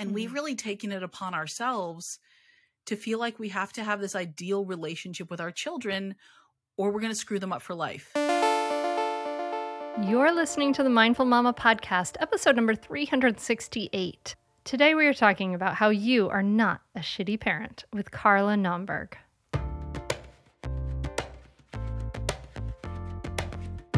And we've hmm. really taken it upon ourselves to feel like we have to have this ideal relationship with our children or we're going to screw them up for life. You're listening to the Mindful Mama podcast, episode number 368. Today we are talking about how you are not a shitty parent with Carla Naumburg.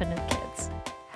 confident kids.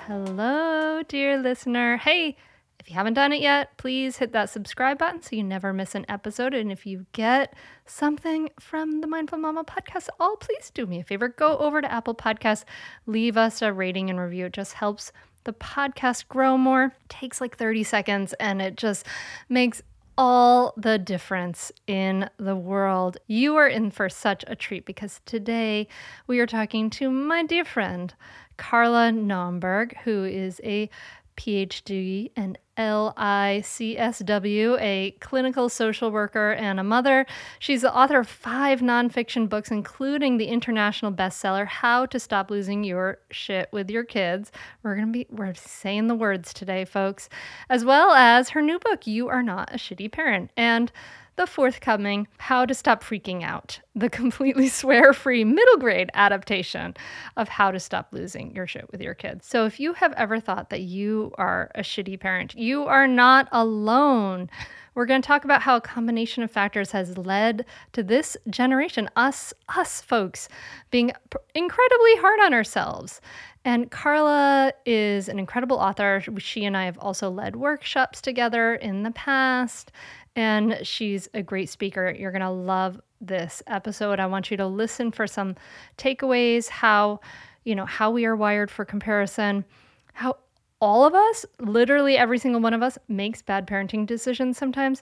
Hello, dear listener. Hey, if you haven't done it yet, please hit that subscribe button so you never miss an episode. And if you get something from the Mindful Mama podcast, all please do me a favor. Go over to Apple Podcasts, leave us a rating and review. It just helps the podcast grow more. It takes like 30 seconds and it just makes all the difference in the world. You are in for such a treat because today we are talking to my dear friend, Carla Naumburg, who is a PhD and LICSW, a clinical social worker and a mother. She's the author of five nonfiction books, including the international bestseller "How to Stop Losing Your Shit with Your Kids." We're gonna be we're saying the words today, folks, as well as her new book, "You Are Not a Shitty Parent," and the forthcoming How to Stop Freaking Out, the completely swear free middle grade adaptation of How to Stop Losing Your Shit with Your Kids. So, if you have ever thought that you are a shitty parent, you are not alone. We're going to talk about how a combination of factors has led to this generation, us, us folks, being incredibly hard on ourselves. And Carla is an incredible author. She and I have also led workshops together in the past and she's a great speaker. You're going to love this episode. I want you to listen for some takeaways, how, you know, how we are wired for comparison, how all of us, literally every single one of us, makes bad parenting decisions sometimes,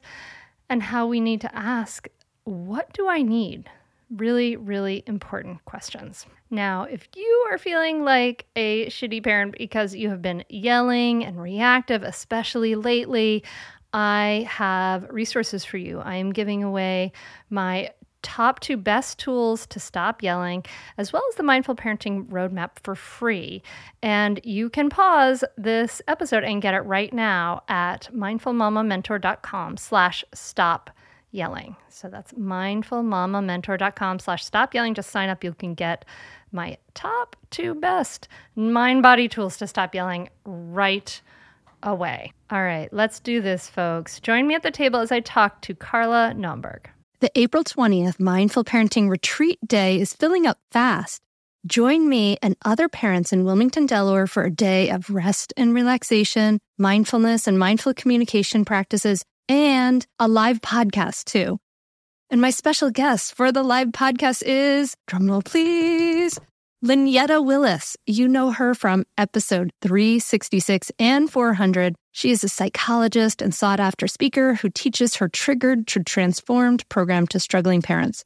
and how we need to ask, what do I need? Really, really important questions. Now, if you are feeling like a shitty parent because you have been yelling and reactive, especially lately, I have resources for you. I am giving away my top two best tools to stop yelling, as well as the Mindful Parenting Roadmap for free. And you can pause this episode and get it right now at mindfulmamamentor.com slash stop yelling. So that's mindfulmamamentor.com slash stop yelling. Just sign up. You can get my top two best mind body tools to stop yelling right away. All right, let's do this, folks. Join me at the table as I talk to Carla Naumburg. The April 20th Mindful Parenting Retreat Day is filling up fast. Join me and other parents in Wilmington, Delaware for a day of rest and relaxation, mindfulness and mindful communication practices, and a live podcast, too. And my special guest for the live podcast is, drumroll please, Lynetta Willis, you know her from episode 366 and 400. She is a psychologist and sought after speaker who teaches her Triggered to Transformed program to struggling parents.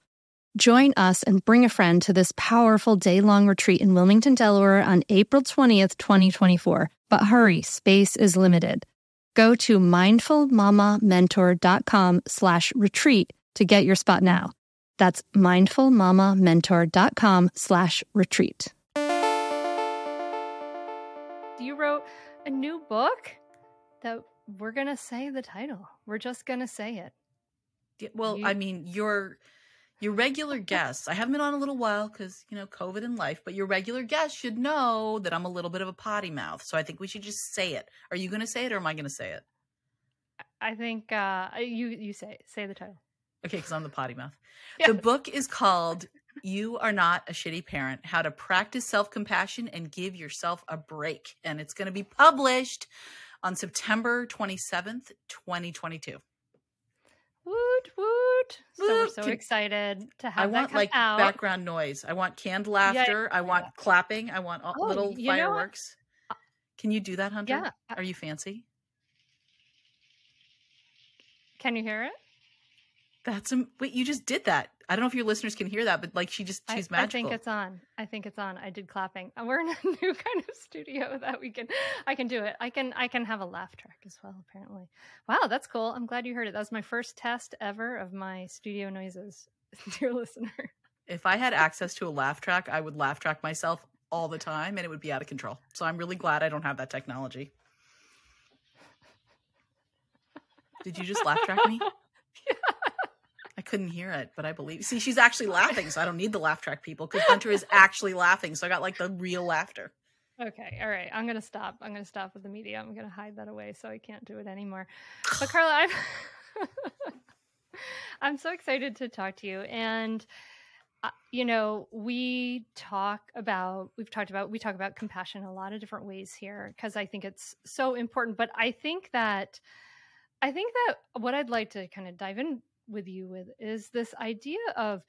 Join us and bring a friend to this powerful day long retreat in Wilmington, Delaware on April 20th, 2024. But hurry, space is limited. Go to mindfulmamamentor.com slash retreat to get your spot now. That's mindfulmamamentor.com slash retreat. You wrote a new book that we're going to say the title. We're just going to say it. Yeah, well, you... I mean, your your regular guests. I haven't been on a little while because you know COVID and life, but your regular guests should know that I'm a little bit of a potty mouth. So I think we should just say it. Are you going to say it, or am I going to say it? I think uh, you you say say the title. Okay, because I'm the potty mouth. Yeah. The book is called You Are Not a Shitty Parent How to Practice Self Compassion and Give Yourself a Break. And it's going to be published on September 27th, 2022. Woot woot! So we're so Can, excited to have. That. I want like out. background noise. I want canned laughter. Yeah, I want clapping. I want all, oh, little fireworks. Uh, can you do that, Hunter? Yeah. Uh Are you fancy? Can you hear it? That's wait, you just did that. I don't know if your listeners can hear that, but like she just she's I, magical. I think it's on. I think it's on. I did clapping. We're in a new kind of studio that we can. I can do it. I can. I can have a laugh track as well. Apparently. Wow, that's cool. I'm glad you heard it. That was my first test ever of my studio noises, dear listener. if I had access to a laugh track, I would laugh track myself all the time and it would be out of control. So I'm really glad I don't have that technology. Did you just laugh track me? I couldn't hear it, but I believe. See, she's actually laughing, so I don't need the laugh track people because Hunter is actually laughing. So I got like the real laughter. Okay, all right. I'm gonna stop. I'm gonna stop with the media. I'm gonna hide that away so I can't do it anymore. But Carla, I'm I'm so excited to talk to you, and uh, you know, we talk about we've talked about we talk about compassion a lot of different ways here because I think it's so important. But I think that I think that what I'd like to kind of dive in with you with is this idea of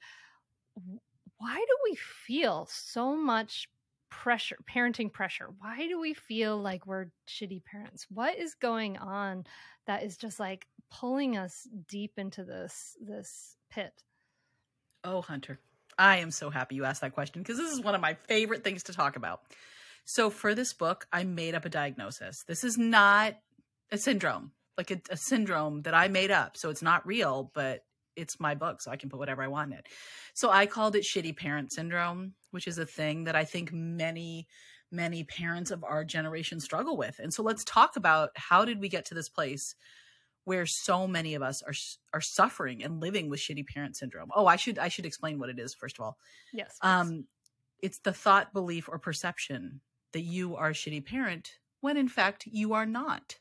why do we feel so much pressure parenting pressure why do we feel like we're shitty parents what is going on that is just like pulling us deep into this this pit Oh, Hunter, I am so happy you asked that question because this is one of my favorite things to talk about. So, for this book, I made up a diagnosis. This is not a syndrome, like a, a syndrome that I made up. So, it's not real, but it's my book, so I can put whatever I want in it. So, I called it shitty parent syndrome, which is a thing that I think many, many parents of our generation struggle with. And so, let's talk about how did we get to this place where so many of us are are suffering and living with shitty parent syndrome. Oh, I should I should explain what it is first of all. yes please. Um it's the thought, belief or perception that you are a shitty parent when in fact you are not.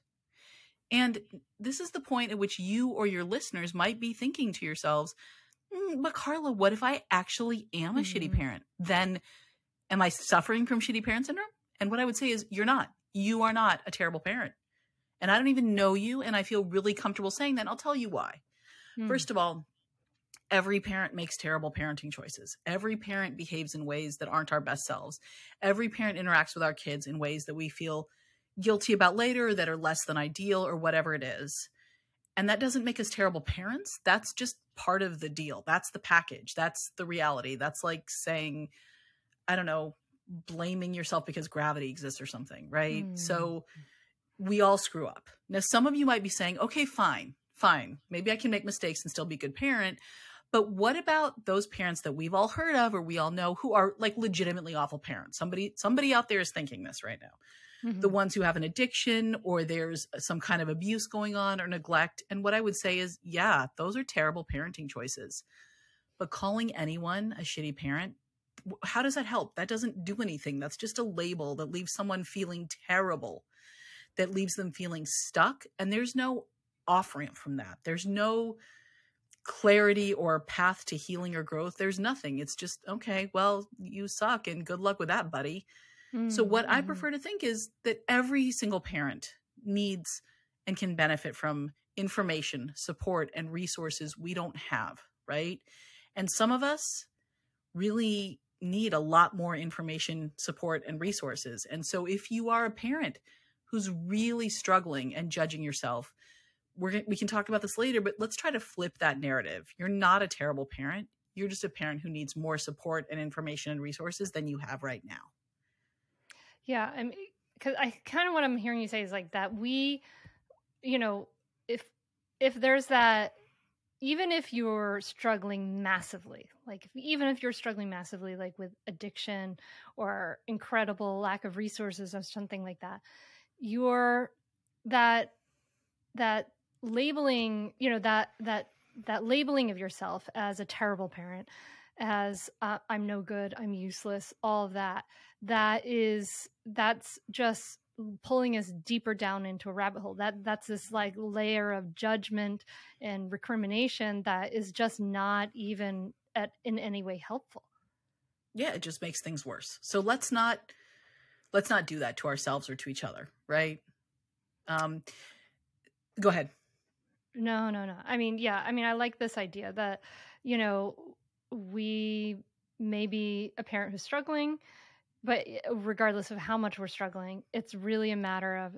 And this is the point at which you or your listeners might be thinking to yourselves, "Mm, but Carla, what if I actually am a shitty Mhm. parent? Then am I suffering from shitty parent syndrome? And what I would say is you're not. You are not a terrible parent. And I don't even know you and I feel really comfortable saying that. And I'll tell you why. Hmm. First of all, every parent makes terrible parenting choices. Every parent behaves in ways that aren't our best selves. Every parent interacts with our kids in ways that we feel guilty about later, that are less than ideal, or whatever it is. And that doesn't make us terrible parents. That's just part of the deal. That's the package. That's the reality. That's like saying, I don't know, blaming yourself because gravity exists or something, right? Mm. So we all screw up. Now, some of you might be saying, okay, fine, fine. Maybe I can make mistakes and still be a good parent. But what about those parents that we've all heard of or we all know who are like legitimately awful parents? Somebody somebody out there is thinking this right now. Mhm. The ones who have an addiction or there's some kind of abuse going on or neglect. And what I would say is, yeah, those are terrible parenting choices. But calling anyone a shitty parent, how does that help? That doesn't do anything. That's just a label that leaves someone feeling terrible, that leaves them feeling stuck. And there's no off ramp from that. There's no clarity or path to healing or growth. There's nothing. It's just, okay, well, you suck and good luck with that, buddy. So, Mm, what I mhm. prefer to think is that every single parent needs and can benefit from information, support, and resources we don't have, right? And some of us really need a lot more information, support, and resources. And so, if you are a parent who's really struggling and judging yourself, we're, we can talk about this later, but let's try to flip that narrative. You're not a terrible parent. You're just a parent who needs more support and information and resources than you have right now. Yeah, I mean, because I kind of what I'm hearing you say is like that we, you know, if if there's that, even if you're struggling massively, like even if you're struggling massively, like with addiction or incredible lack of resources or something like that, you're that that labeling, you know, that that that labeling of yourself as a terrible parent as uh, i'm no good i'm useless all of that. That is that's just pulling us deeper down into a rabbit hole. That that's this like layer of judgment and recrimination that is just not even at in any way helpful. Yeah it just makes things worse. So let's not let's not do that to ourselves or to each other right? Um go ahead. No no no. I mean yeah i mean i like this idea that you know we may be a parent who's struggling but eh, regardless of how much we're struggling it's really a matter of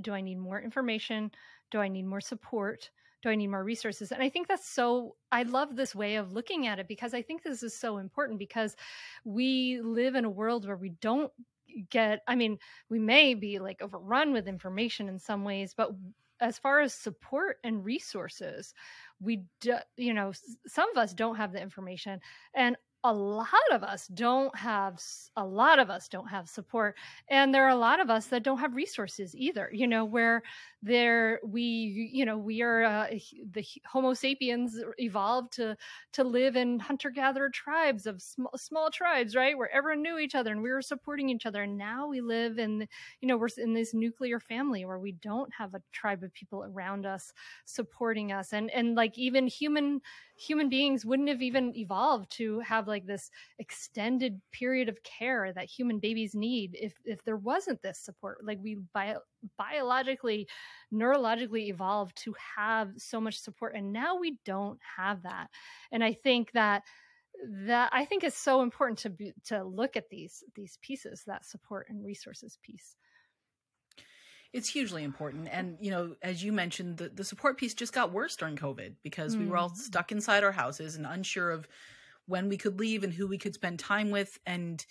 do i need more information do i need more support do I need more resources? And I think that's so, I love this way of looking at it because I think this is so important because we live in a world where we don't get, I mean, we may be like overrun with information in some ways, but as far as support and resources, we do, you know some of us don't have the information and a lot of us don't have a lot of us don't have support and there are a lot of us that don't have resources either you know where there we you know we are uh, the homo sapiens evolved to to live in hunter gatherer tribes of small, small tribes right where everyone knew each other and we were supporting each other and now we live in you know we're in this nuclear family where we don't have a tribe of people around us supporting us and and like even human human beings wouldn't have even evolved to have like this extended period of care that human babies need if if there wasn't this support like we bio- biologically neurologically evolved to have so much support and now we don't have that and i think that that i think is so important to be, to look at these these pieces that support and resources piece it's hugely important. And, you know, as you mentioned, the, the support piece just got worse during COVID because mm. we were all mm. stuck inside our houses and unsure of when we could leave and who we could spend time with. And,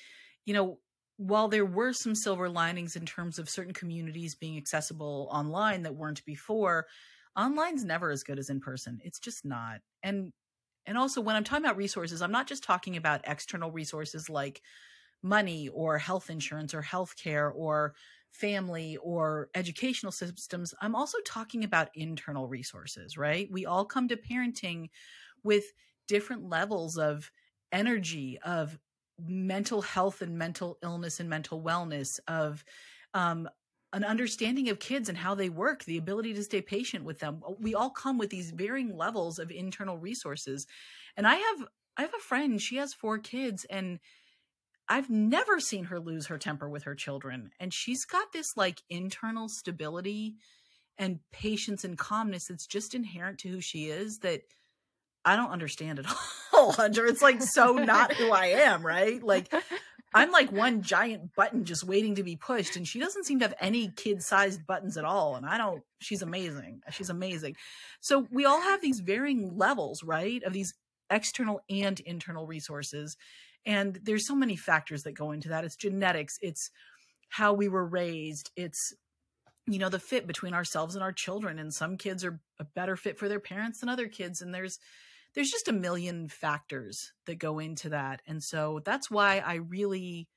you know, while there were some silver linings in terms of certain communities being accessible online that weren't before, online's never as good as in person. It's just not. And and also when I'm talking about resources, I'm not just talking about external resources like money or health insurance or healthcare or family or educational systems, I'm also talking about internal resources, right? We all come to parenting with different levels of energy, of mental health and mental illness and mental wellness, of um, an understanding of kids and how they work, the ability to stay patient with them. We all come with these varying levels of internal resources. And I have I have a friend, she has four kids and I've never seen her lose her temper with her children. And she's got this like internal stability and patience and calmness that's just inherent to who she is that I don't understand at all, Hunter. It's like so not who I am, right? Like I'm like one giant button just waiting to be pushed. And she doesn't seem to have any kid sized buttons at all. And I don't, she's amazing. She's amazing. So we all have these varying levels, right? Of these external and internal resources. And there's so many factors that go into that. It's genetics, it's how we were raised, it's you know the fit between ourselves and our children and some kids are a better fit for their parents than other kids and there's there's just a million factors that go into that and so that's why i really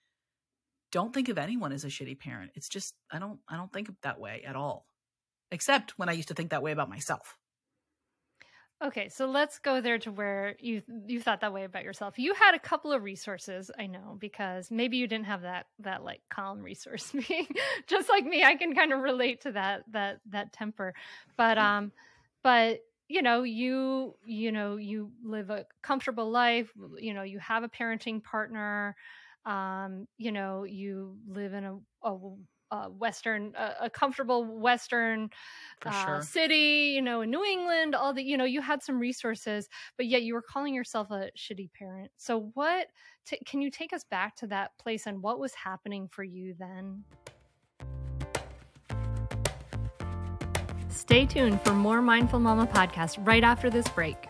don't think of anyone as a shitty parent it's just i don't i don't think of that way at all except when i used to think that way about myself Okay, so let's go there to where you you thought that way about yourself. You had a couple of resources, I know, because maybe you didn't have that that like calm resource. Me, just like me, I can kind of relate to that that that temper. But um, but you know, you you know, you live a comfortable life. You know, you have a parenting partner. Um, you know, you live in a, a uh, Western, uh, a comfortable Western uh, sure. city, you know, in New England, all the, you know, you had some resources, but yet you were calling yourself a shitty parent. So, what t- can you take us back to that place and what was happening for you then? Stay tuned for more Mindful Mama podcast right after this break.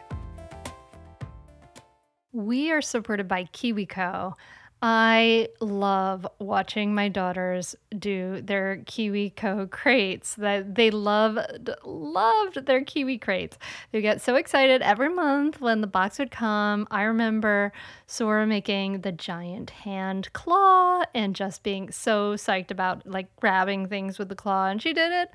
We are supported by KiwiCo. I love watching my daughters do their KiwiCo crates. That they love loved their kiwi crates. They get so excited every month when the box would come. I remember Sora making the giant hand claw and just being so psyched about like grabbing things with the claw, and she did it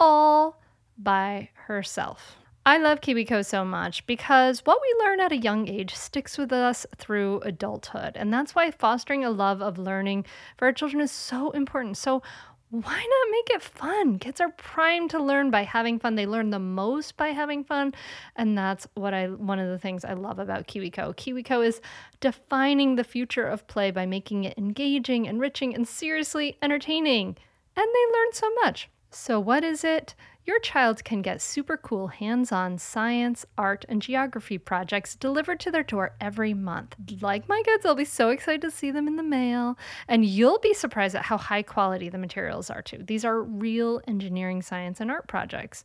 all by herself. I love KiwiCo so much because what we learn at a young age sticks with us through adulthood. And that's why fostering a love of learning for our children is so important. So, why not make it fun? Kids are primed to learn by having fun. They learn the most by having fun. And that's what I one of the things I love about KiwiCo. KiwiCo is defining the future of play by making it engaging, enriching, and seriously entertaining. And they learn so much. So, what is it? Your child can get super cool hands on science, art, and geography projects delivered to their door every month. Like my kids, I'll be so excited to see them in the mail. And you'll be surprised at how high quality the materials are, too. These are real engineering, science, and art projects.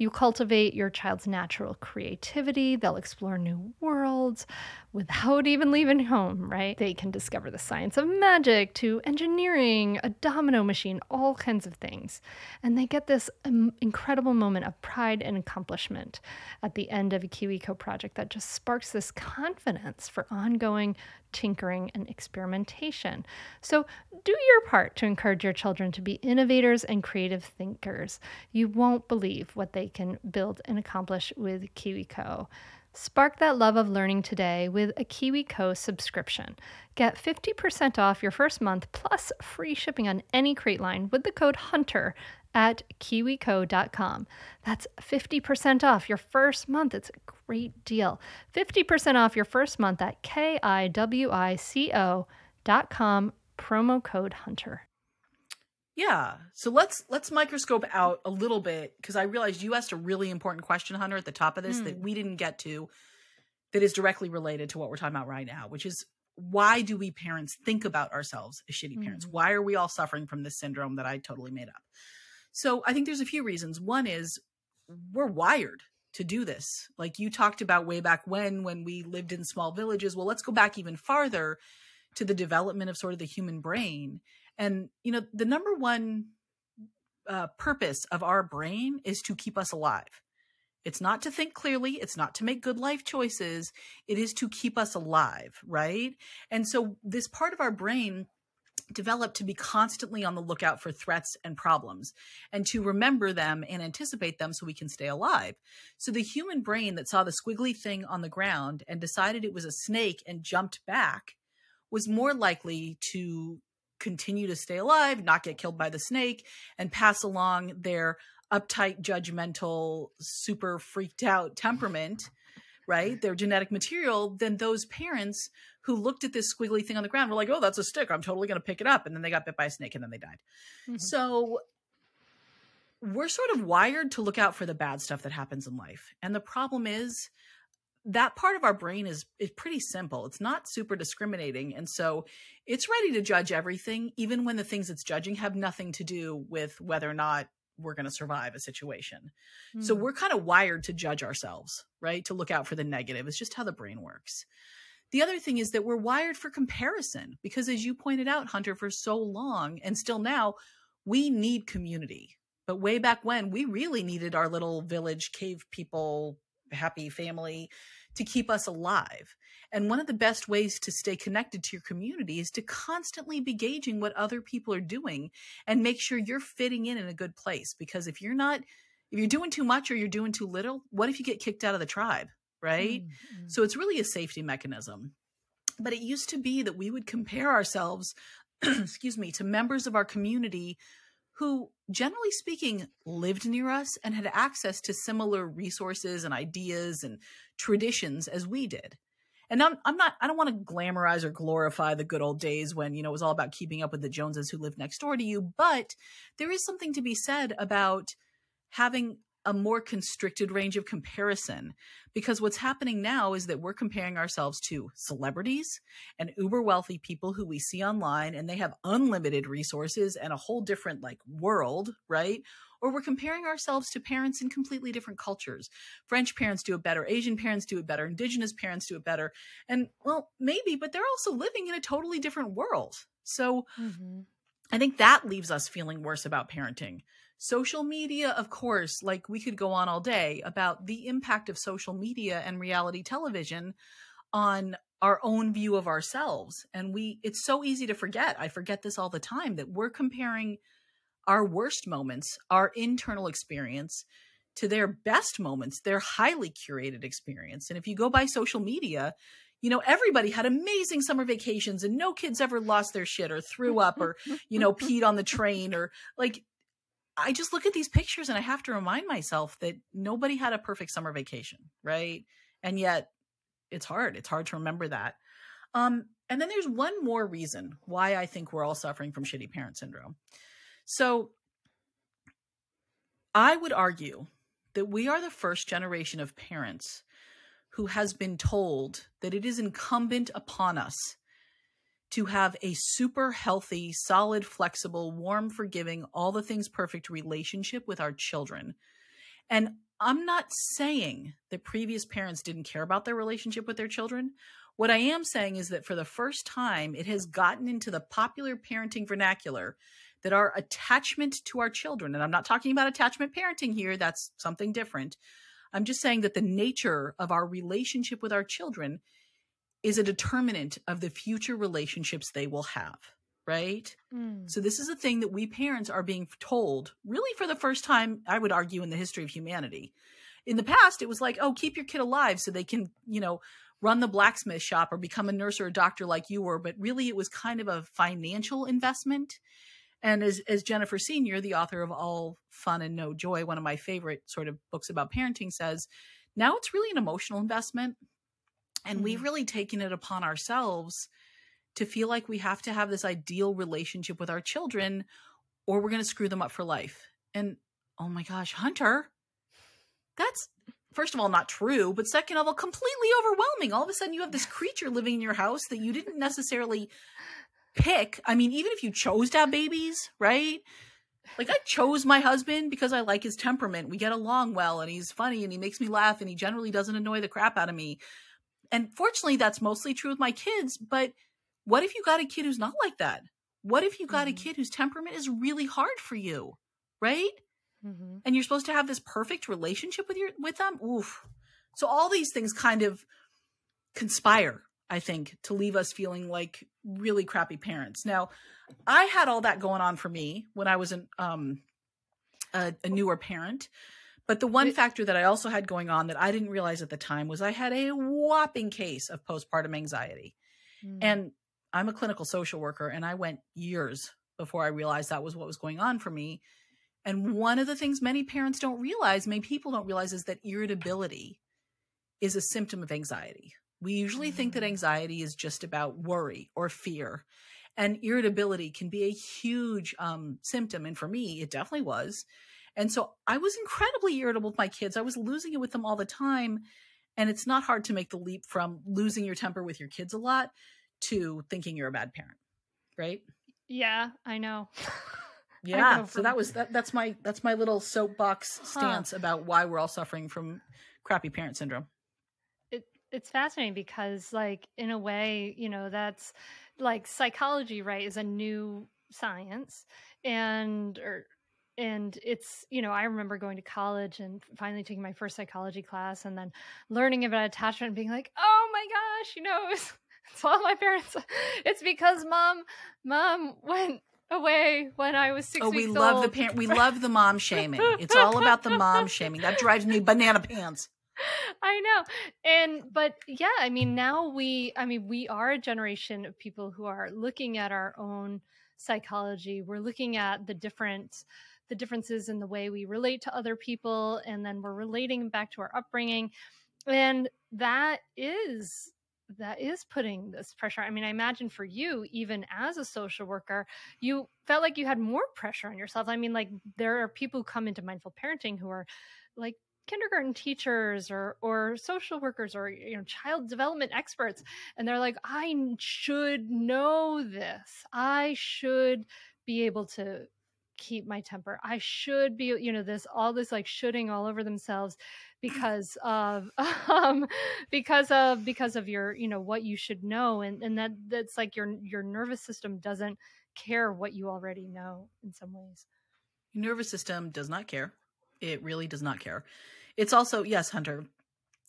You cultivate your child's natural creativity. They'll explore new worlds without even leaving home, right? They can discover the science of magic to engineering, a domino machine, all kinds of things. And they get this um, incredible moment of pride and accomplishment at the end of a KiwiCo project that just sparks this confidence for ongoing tinkering and experimentation. So, do your part to encourage your children to be innovators and creative thinkers. You won't believe what they can build and accomplish with KiwiCo. Spark that love of learning today with a KiwiCo subscription. Get 50% off your first month plus free shipping on any crate line with the code HUNTER at kiwico.com. That's 50% off your first month. It's a great deal. 50% off your first month at kiwico.com, promo code HUNTER. Yeah. So let's let's microscope out a little bit because I realized you asked a really important question, Hunter, at the top of this mm. that hmm. we didn't get to that is directly related to what we're talking about right now, which is why do we parents think about ourselves as shitty mm. parents? Hmm. Why are we all suffering from this syndrome that I totally made up? So I think there's a few reasons. One is we're wired to do this. Like you talked about way back when, when we lived in small villages. Well, let's go back even farther to the development of sort of the human brain. And, you know, the number one uh, purpose of our brain is to keep us alive. It's not to think clearly. It's not to make good life choices. It is to keep us alive, right? And so this part of our brain developed to be constantly on the lookout for threats and problems and to remember them and anticipate them so we can stay alive. So the human brain that saw the squiggly thing on the ground and decided it was a snake and jumped back was more likely to continue to stay alive, not get killed by the snake, and pass along their uptight, judgmental, super freaked out temperament, right? Their genetic material, than those parents who looked at this squiggly thing on the ground were like, oh, that's a stick. I'm totally going to pick it up. And then they got bit by a snake and then they died. Mm-hmm. So we're sort of wired to look out for the bad stuff that happens in life. And the problem is that part of our brain is is pretty simple. It's not super discriminating. And so it's ready to judge everything, even when the things it's judging have nothing to do with whether or not we're going to survive a situation. Mm. So we're kind of wired to judge ourselves, right? To look out for the negative. It's just how the brain works. The other thing is that we're wired for comparison because, as you pointed out, Hunter, for so long and still now, we need community. But way back when, we really needed our little village cave people, happy family to keep us alive. And one of the best ways to stay connected to your community is to constantly be gauging what other people are doing and make sure you're fitting in in a good place. Because if you're not, if you're doing too much or you're doing too little, what if you get kicked out of the tribe? right? Mm-hmm. So it's really a safety mechanism. But it used to be that we would compare ourselves, excuse me, to members of our community who, generally speaking, lived near us and had access to similar resources and ideas and traditions as we did. And I'm, I'm not, I don't want to glamorize or glorify the good old days when, you know, it was all about keeping up with the Joneses who lived next door to you. But there is something to be said about having a more constricted range of comparison. Because what's happening now is that we're comparing ourselves to celebrities and uber wealthy people who we see online and they have unlimited resources and a whole different like world right? Or we're comparing ourselves to parents in completely different cultures. French parents do it better asian parents do it better indigenous parents do it better and well maybe but they're also living in a totally different world. So mm-hmm. i think that leaves us feeling worse about parenting Social media, of course, like we could go on all day about the impact of social media and reality television on our own view of ourselves. And we, it's so easy to forget. I forget this all the time that we're comparing our worst moments, our internal experience, to their best moments, their highly curated experience. And if you go by social media, you know, everybody had amazing summer vacations and no kids ever lost their shit or threw up or, you know, peed on the train or like I just look at these pictures and I have to remind myself that nobody had a perfect summer vacation, right? And yet it's hard. It's hard to remember that. Um, and then there's one more reason why I think we're all suffering from shitty parent syndrome. So I would argue that we are the first generation of parents who has been told that it is incumbent upon us to have a super healthy, solid, flexible, warm, forgiving, all the things perfect relationship with our children. And I'm not saying that previous parents didn't care about their relationship with their children. What I am saying is that for the first time, it has gotten into the popular parenting vernacular that our attachment to our children, and I'm not talking about attachment parenting here, that's something different. I'm just saying that the nature of our relationship with our children is a determinant of the future relationships they will have, right? Mm. So, this is a thing that we parents are being told really for the first time, I would argue, in the history of humanity. In the past, it was like, oh, keep your kid alive so they can, you know, run the blacksmith shop or become a nurse or a doctor like you were. But really, it was kind of a financial investment. And as, as Jennifer Senior, the author of All Fun and No Joy, one of my favorite sort of books about parenting, says, now it's really an emotional investment. And mm-hmm. we've really taken it upon ourselves to feel like we have to have this ideal relationship with our children or we're going to screw them up for life. And oh my gosh, Hunter, that's first of all not true, but second of all, completely overwhelming. All of a sudden, you have this creature living in your house that you didn't necessarily pick. I mean, even if you chose to have babies, right? Like I chose my husband because I like his temperament. We get along well and he's funny and he makes me laugh and he generally doesn't annoy the crap out of me. And fortunately that's mostly true with my kids, but what if you got a kid who's not like that? What if you got mm-hmm. a kid whose temperament is really hard for you, right? Mm-hmm. And you're supposed to have this perfect relationship with your with them? Oof. So all these things kind of conspire I think, to leave us feeling like really crappy parents. Now, I had all that going on for me when I was an, um, a, a newer parent. But the one factor that I also had going on that I didn't realize at the time was I had a whopping case of postpartum anxiety. Mm. And I'm a clinical social worker, and I went years before I realized that was what was going on for me. And one of the things many parents don't realize, many people don't realize, is that irritability is a symptom of anxiety. We usually think that mm. anxiety is just about worry or fear. And irritability can be a huge um, symptom. And for me, it definitely was. And so I was incredibly irritable with my kids. I was losing it with them all the time. And it's not hard to make the leap from losing your temper with your kids a lot to thinking you're a bad parent. Right? Yeah, I know. yeah. I know. So that was that that's my that's my little soapbox stance huh. about why we're all suffering from crappy parent syndrome It it's fascinating because like in a way you know that's like psychology right is a new science and or and it's you know i remember going to college and finally taking my first psychology class and then learning about attachment and being like oh my gosh you know it's, it's all my parents it's because mom mom went away when I was six. Oh, we love old. the parent. We love the mom shaming. It's all about the mom shaming. That drives me banana pants. I know. And but yeah, I mean now we I mean we are a generation of people who are looking at our own psychology. We're looking at the different the differences in the way we relate to other people and then we're relating back to our upbringing. And that is that is putting this pressure. I mean, I imagine for you, even as a social worker, you felt like you had more pressure on yourself. I mean, like there are people who come into mindful parenting who are like kindergarten teachers or or social workers or you know child development experts and they're like I should know this. I should be able to keep my temper. I should be, you know, this all this like shooting all over themselves because of um because of because of your, you know, what you should know and and that that's like your your nervous system doesn't care what you already know in some ways. Your nervous system does not care. It really does not care. It's also, yes, Hunter,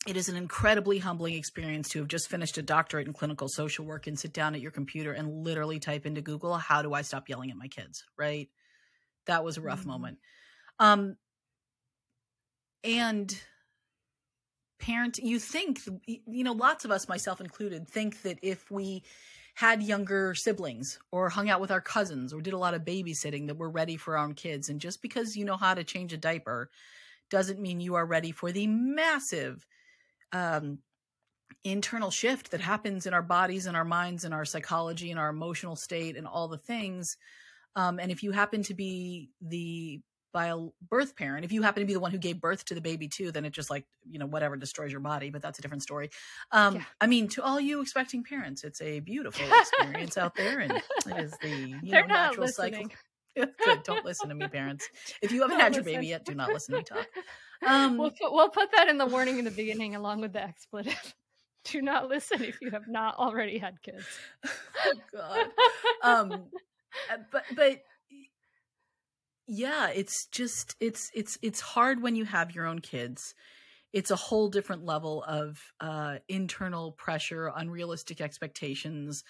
it is an incredibly humbling experience to have just finished a doctorate in clinical social work and sit down at your computer and literally type into Google, how do I stop yelling at my kids? Right? That was a rough mm-hmm. moment. Um, and parent, you think, you know, lots of us, myself included, think that if we had younger siblings or hung out with our cousins or did a lot of babysitting that we're ready for our own kids. And just because you know how to change a diaper doesn't mean you are ready for the massive um, internal shift that happens in our bodies and our minds and our psychology and our emotional state and all the things. Um, and if you happen to be the a birth parent, if you happen to be the one who gave birth to the baby too, then it just like, you know, whatever destroys your body, but that's a different story. Um, yeah. I mean, to all you expecting parents, it's a beautiful experience out there and it is the, you They're know, natural listening. cycle. Good. Don't listen to me, parents. If you haven't had your baby yet, do not listen to me talk. Um, we'll, put, we'll put that in the warning in the beginning along with the expletive. Do not listen if you have not already had kids. oh God. Um, but but yeah, it's just it's it's it's hard when you have your own kids. It's a whole different level of uh, internal pressure, unrealistic expectations.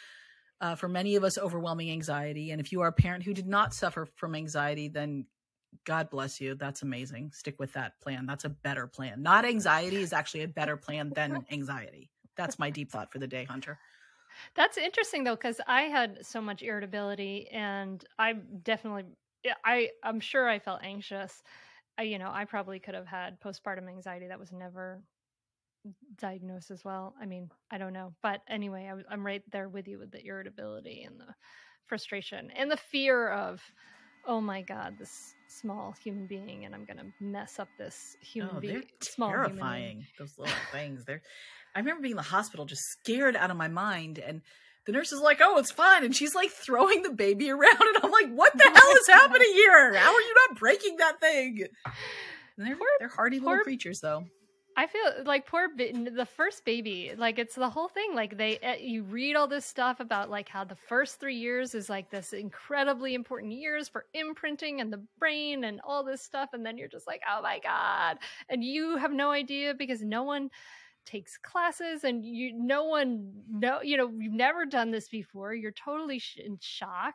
Uh, for many of us, overwhelming anxiety. And if you are a parent who did not suffer from anxiety, then God bless you. That's amazing. Stick with that plan. That's a better plan. Not anxiety is actually a better plan than anxiety. That's my deep thought for the day, Hunter. That's interesting though, because I had so much irritability, and I definitely, I, I'm sure I felt anxious. I, you know, I probably could have had postpartum anxiety that was never diagnosed as well. I mean, I don't know, but anyway, I, I'm right there with you with the irritability and the frustration and the fear of, oh my god, this small human being, and I'm gonna mess up this human oh, being. Small terrifying. Those little things. They're I remember being in the hospital just scared out of my mind and the nurse is like, "Oh, it's fine," and she's like throwing the baby around, and I'm like, "What the oh hell is happening here? How are you not breaking that thing?" And they're poor, they're hardy poor, little creatures, though. I feel like poor the first baby, like it's the whole thing. Like they, eh, you read all this stuff about like how the first three years is like this incredibly important years for imprinting and the brain and all this stuff, and then you're just like, "Oh my god!" And you have no idea because no one takes classes and you no one know you know you've never done this before you're totally sh- in shock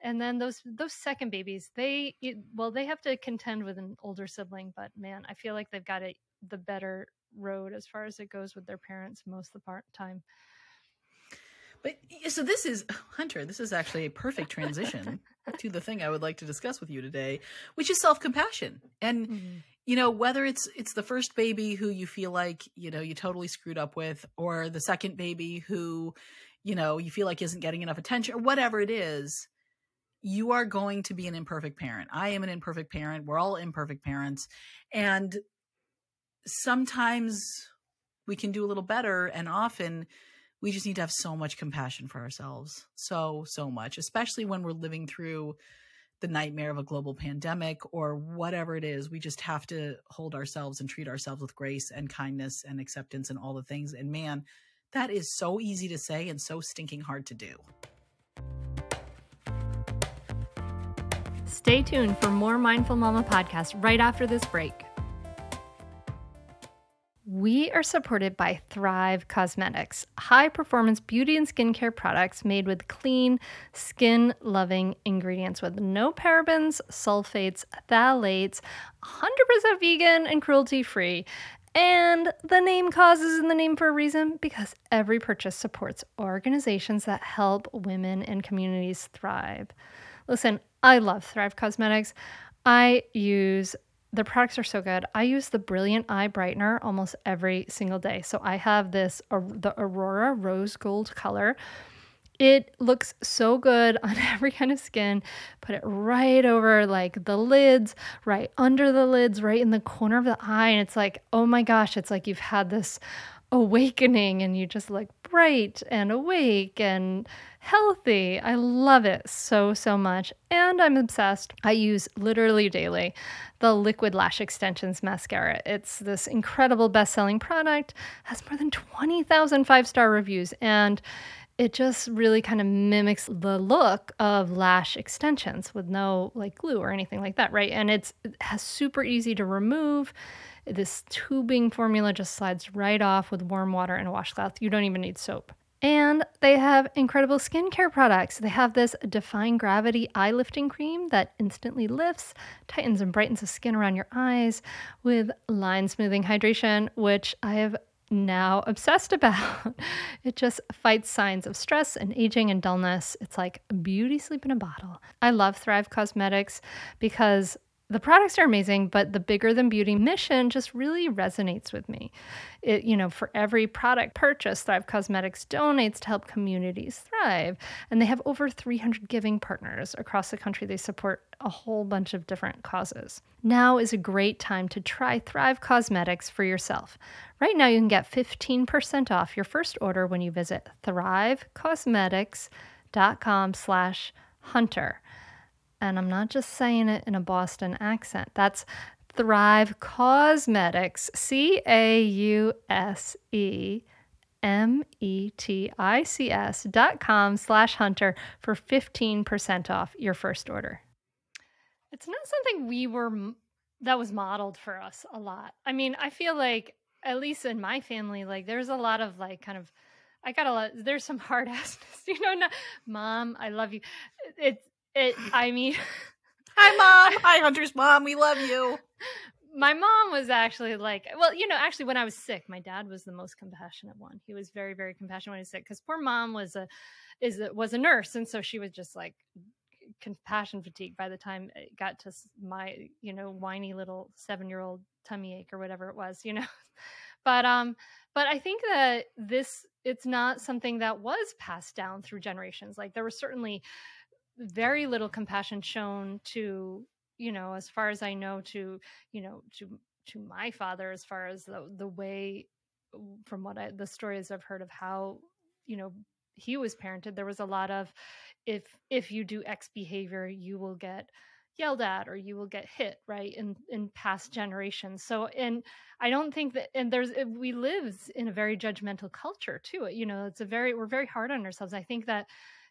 and then those those second babies they well they have to contend with an older sibling but man i feel like they've got it the better road as far as it goes with their parents most of the part time but so this is Hunter. This is actually a perfect transition to the thing I would like to discuss with you today, which is self compassion. And mm-hmm you know whether it's it's the first baby who you feel like you know you totally screwed up with or the second baby who you know you feel like isn't getting enough attention or whatever it is you are going to be an imperfect parent i am an imperfect parent we're all imperfect parents and sometimes we can do a little better and often we just need to have so much compassion for ourselves so so much especially when we're living through the nightmare of a global pandemic or whatever it is. We just have to hold ourselves and treat ourselves with grace and kindness and acceptance and all the things. And man, that is so easy to say and so stinking hard to do. Stay tuned for more Mindful Mama podcast right after this break. We are supported by Thrive Causemetics, high performance beauty and skincare products made with clean, skin loving ingredients with no parabens, sulfates, phthalates, 100% vegan and cruelty free. And the name causes in the name for a reason because every purchase supports organizations that help women and communities thrive. Listen, I love Thrive Causemetics. I use the products are so good. I use the Brilliant Eye Brightener almost every single day. So I have this the Aurora Rose Gold color. It looks so good on every kind of skin. Put it right over like the lids, right under the lids, right in the corner of the eye. And it's like, oh my gosh, it's like you've had this awakening and you just look bright and awake and healthy. I love it so, so much. And I'm obsessed. I use literally daily the Liquid Lash Extensions Mascara. It's this incredible best selling product, has more than 20,000 five star reviews, and it just really kind of mimics the look of lash extensions with no like glue or anything like that, right? And it's it has super easy to remove. This tubing formula just slides right off with warm water and a washcloth. You don't even need soap. And they have incredible skincare products. They have this Define Gravity eye lifting cream that instantly lifts, tightens, and brightens the skin around your eyes with line smoothing hydration, which I have now obsessed about. it just fights signs of stress and aging and dullness. It's like beauty sleep in a bottle. I love Thrive Causemetics because the products are amazing, but the bigger than beauty mission just really resonates with me. It, you know, for every product purchase, Thrive Causemetics donates to help communities thrive. And they have over 300 giving partners across the country. They support a whole bunch of different causes. Now is a great time to try Thrive Causemetics for yourself. Right now, you can get 15% off your first order when you visit thrivecausemetics.com slash hunter. And I'm not just saying it in a Boston accent. That's Thrive Causemetics, C A U S E M E T I C S dot com slash hunter for 15% off your first order. It's not something we were, that was modeled for us a lot. I mean, I feel like, at least in my family, like there's a lot of like kind of, I got a lot, there's some hard assness, you know, not, mom, I love you. It, it, I mean, Hi, mom. Hi, Hunter's mom. We love you. My mom was actually like, well, you know, actually, when I was sick, my dad was the most compassionate one. He was very, very compassionate when he was sick because poor mom was a is a, was a nurse, and so she was just like compassion fatigue by the time it got to my you know whiny little seven year old tummy ache or whatever it was, you know. but um, but I think that this it's not something that was passed down through generations. Like there was certainly very little compassion shown to you know as far as i know to you know to to my father as far as the the way from what I, the stories I've heard of how you know he was parented there was a lot of if if you do x behavior you will get yelled at or you will get hit right in in past generations. So and i don't think that and there's eh, we live in a very judgmental culture too you know it's a very we're very hard on ourselves. I think that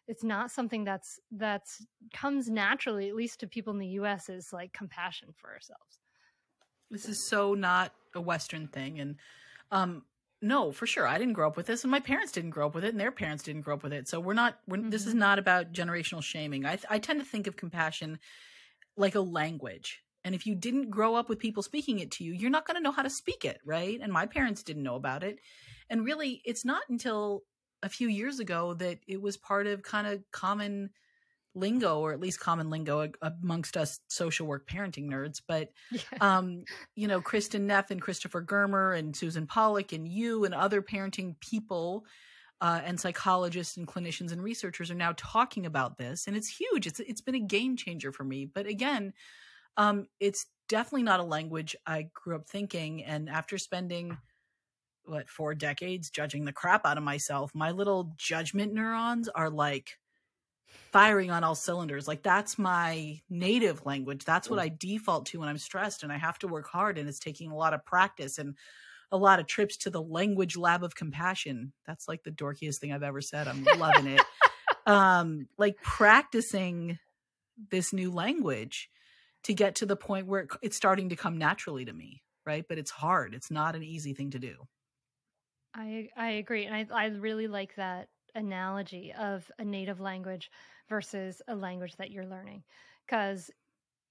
it's not something that's that's comes naturally at least to people in the US is like compassion for ourselves. This is so not a western thing and um no, for sure. I didn't grow up with this and my parents didn't grow up with it and their parents didn't grow up with it. So we're not we're, mm-hmm. this is mm-hmm. not about generational shaming. I I tend to think of compassion like a language. And if you didn't grow up with people speaking it to you, you're not going to know how to speak it, right? And my parents didn't know about it. And really, it's not until a few years ago that it was part of kind of common lingo or at least common lingo amongst us social work parenting nerds but yeah. um you know kristin neff and christopher germer and susan pollak and you and other parenting people uh, and psychologists and clinicians and researchers are now talking about this and it's huge it's it's been a game changer for me but again um it's definitely not a language i grew up thinking and after spending what four decades judging the crap out of myself my little judgment neurons are like firing on all cylinders. Like that's my native language. That's what i default to when i'm stressed and i have to work hard and it's taking a lot of practice and a lot of trips to the language lab of compassion. That's like the dorkiest thing i've ever said. I'm loving it. Um like practicing this new language to get to the point where it's starting to come naturally to me right? But it's hard. It's not an easy thing to do I I agree, and I I really like that analogy of a native language versus a language that you're learning, because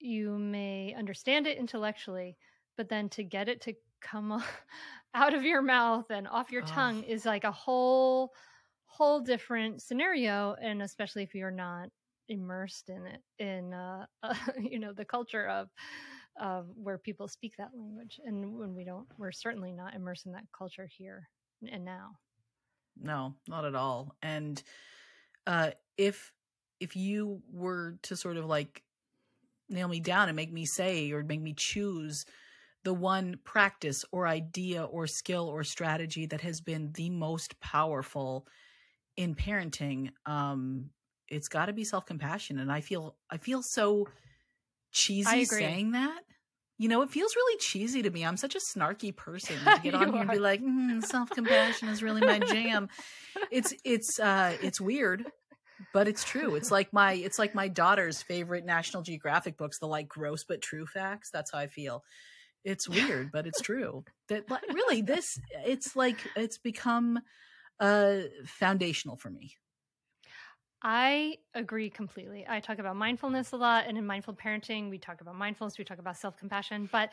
you may understand it intellectually, but then to get it to come out of your mouth and off your tongue is like a whole whole different scenario, and especially if you're not immersed in it in uh, uh, you know the culture of of where people speak that language and when we don't we're certainly not immersed in that culture here and now. No, not at all. And uh if if you were to sort of like nail me down and make me say or make me choose the one practice or idea or skill or strategy that has been the most powerful in parenting um it's got to be self-compassion and i feel i feel so cheesy saying that you know, it feels really cheesy to me. I'm such a snarky person to get on here and be like, mm, self compassion is really my jam. it's it's uh it's weird, but it's true. It's like my it's like my daughter's favorite National Geographic books, the like gross but true facts. That's how I feel. It's weird, but it's true. That really this it's like it's become uh foundational for me. I agree completely. I talk about mindfulness a lot, and in mindful parenting, we talk about mindfulness, we talk about self compassion, but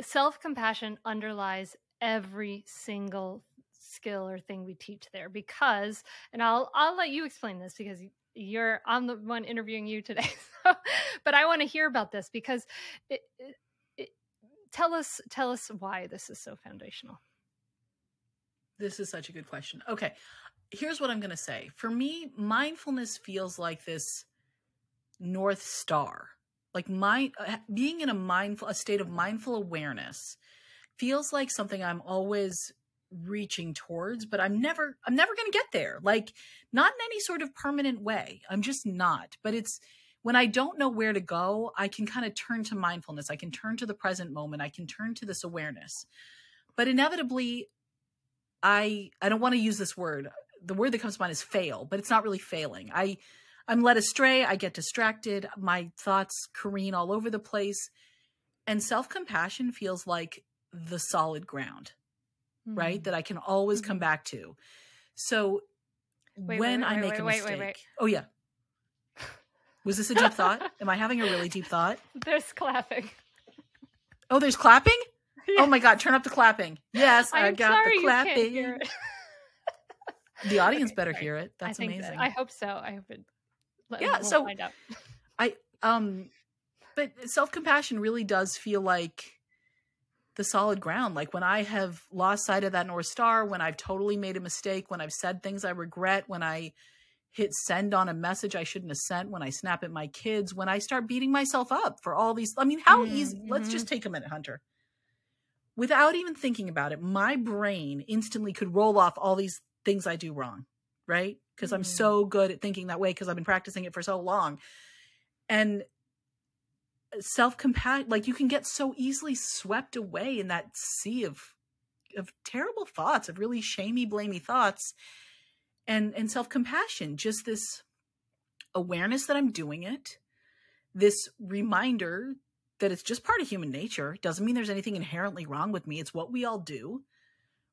self compassion underlies every single skill or thing we teach there because and I'll I'll let you explain this because you're I'm the one interviewing you today so, but I want to hear about this because it, it, it, tell us tell us why this is so foundational this is such a good question okay here's what I'm going to say. For me, mindfulness feels like this north star. Like my uh, being in a mindful a state of mindful awareness feels like something I'm always reaching towards, but I'm never I'm never going to get there. Like not in any sort of permanent way. I'm just not. But it's when I don't know where to go, I can kind of turn to mindfulness. I can turn to the present moment. I can turn to this awareness. But inevitably, I I don't want to use this word. The word that comes to mind is fail, but it's not really failing. I I'm led astray, I get distracted, my thoughts careen all over the place. And self-compassion feels like the solid ground, mm-hmm. right? That I can always mm-hmm. come back to. So wait, when wait, wait, I make a mistake. Oh yeah. Was this a deep thought? Am I having a really deep thought? There's clapping. Oh, there's clapping? Yeah. Oh my god, turn up the clapping. Yes, I'm I got the clapping. You can't hear it. The audience better hear it. That's I amazing. I hope so. I hope it. Yeah, we'll so I um but self-compassion really does feel like the solid ground. Like when I have lost sight of that North Star, when I've totally made a mistake, when I've said things I regret, when I hit send on a message I shouldn't have sent, when I snap at my kids, when I start beating myself up for all these. I mean, how mm-hmm. easy? Let's just take a minute, Hunter. Without even thinking about it, my brain instantly could roll off all these things I do wrong, right? Because mm-hmm. I'm so good at thinking that way because I've been practicing it for so long. And self compassion, like you can get so easily swept away in that sea of of terrible thoughts, of really shamey, blamey thoughts and and self-compassion just this awareness that i'm doing it this reminder that it's just part of human nature doesn't mean there's anything inherently wrong with me it's what we all do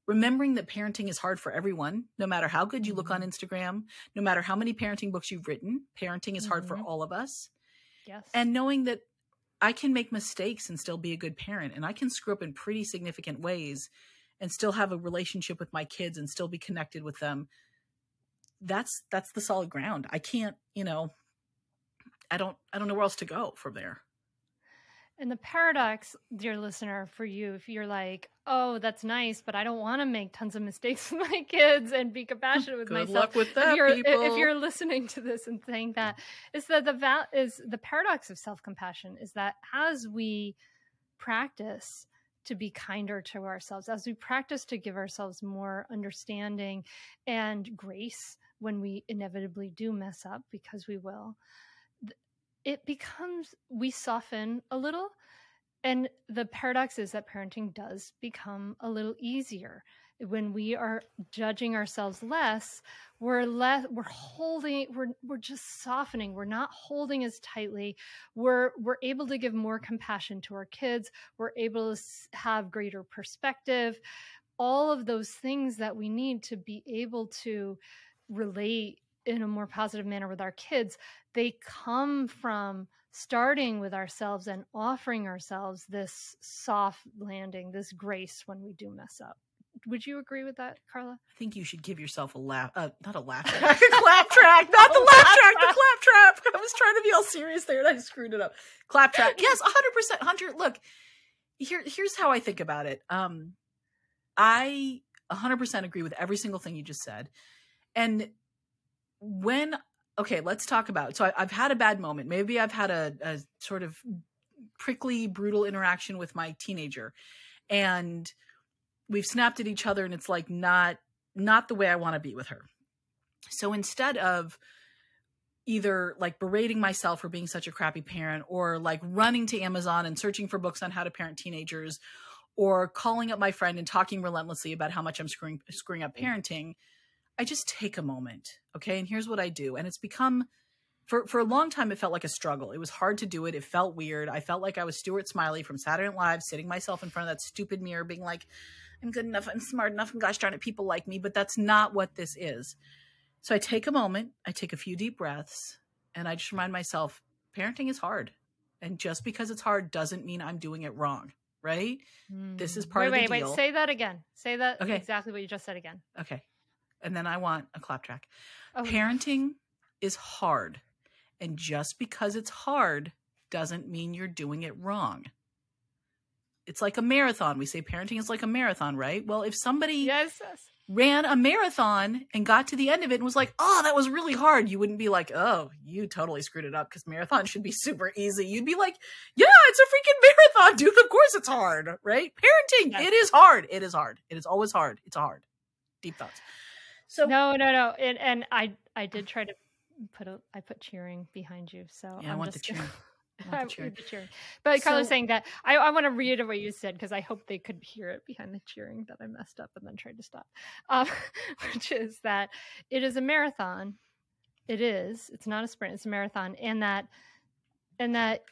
remembering that parenting is hard for everyone no matter how good you look on mm-hmm. instagram no matter how many parenting books you've written parenting is hard mm-hmm. for all of us yes and knowing that i can make mistakes and still be a good parent and i can screw up in pretty significant ways and still have a relationship with my kids and still be connected with them that's that's the solid ground. I can't, you know, I don't I don't know where else to go from there. And the paradox, dear listener, for you, if you're like, oh, that's nice, but I don't want to make tons of mistakes with my kids and be compassionate with Good myself. Luck with that, if you're, people. if you're listening to this and saying that, is that the val- is the paradox of self compassion is that as we practice to be kinder to ourselves, as we practice to give ourselves more understanding and grace when we inevitably do mess up, because we will, it becomes, we soften a little. And the paradox is that parenting does become a little easier. When we are judging ourselves less we're less we're holding we're we're just softening. We're not holding as tightly. We're we're able to give more compassion to our kids. We're able to have greater perspective. All of those things that we need to be able to relate in a more positive manner with our kids, they come from starting with ourselves and offering ourselves this soft landing, this grace when we do mess up. Would you agree with that, Carla? I think you should give yourself a laugh, uh, not a laugh track, a clap track, not the laugh track, the clap trap. I was trying to be all serious there and I screwed it up. Clap track. Yes, 100%. Hunter, look, here, here's how I think about it. Um, I 100% agree with every single thing you just said. And when okay, let's talk about. So I, have had a bad moment. Maybe I've had a, a sort of prickly, brutal interaction with my teenager, and we've snapped at each other, and it's like not not the way I want to be with her. So instead of either like berating myself for being such a crappy parent or like running to Amazon and searching for books on how to parent teenagers or calling up my friend and talking relentlessly about how much I'm screwing screwing up parenting, I just take a moment. Okay. And here's what I do. And it's become for for a long time it felt like a struggle. It was hard to do it. It felt weird. I felt like I was Stuart Smalley from Saturday Night Live, sitting myself in front of that stupid mirror, being like, I'm good enough, I'm smart enough, and gosh darn it, people like me. But that's not what this is. So I take a moment, I take a few deep breaths, and I just remind myself, parenting is hard. And just because it's hard doesn't mean I'm doing it wrong. Right? Mm. This is part wait, of the wait, deal. Wait, say that again. Say that okay. exactly what you just said again. Okay and then I want a clap track. Oh. Parenting is hard. And just because it's hard doesn't mean you're doing it wrong. It's like a marathon. We say parenting is like a marathon, right? Well, if somebody yes, yes. ran a marathon and got to the end of it and was like, oh, that was really hard, you wouldn't be like, oh, you totally screwed it up because marathon should be super easy. You'd be like, yeah, it's a freaking marathon, dude. Of course it's hard, right? Parenting, yes. it is hard. It is hard. It is always hard. It's hard. Deep thoughts. So no, no, no, and and I I did try to put a I put cheering behind you. So yeah, I'm I want just the cheering. I cheering. cheering. But Carla's So- saying that I, I want to reiterate what you said because I hope they could hear it behind the cheering that I messed up and then tried to stop. Um, which is that it is a marathon. It is. It's not a sprint. It's a marathon, and that and that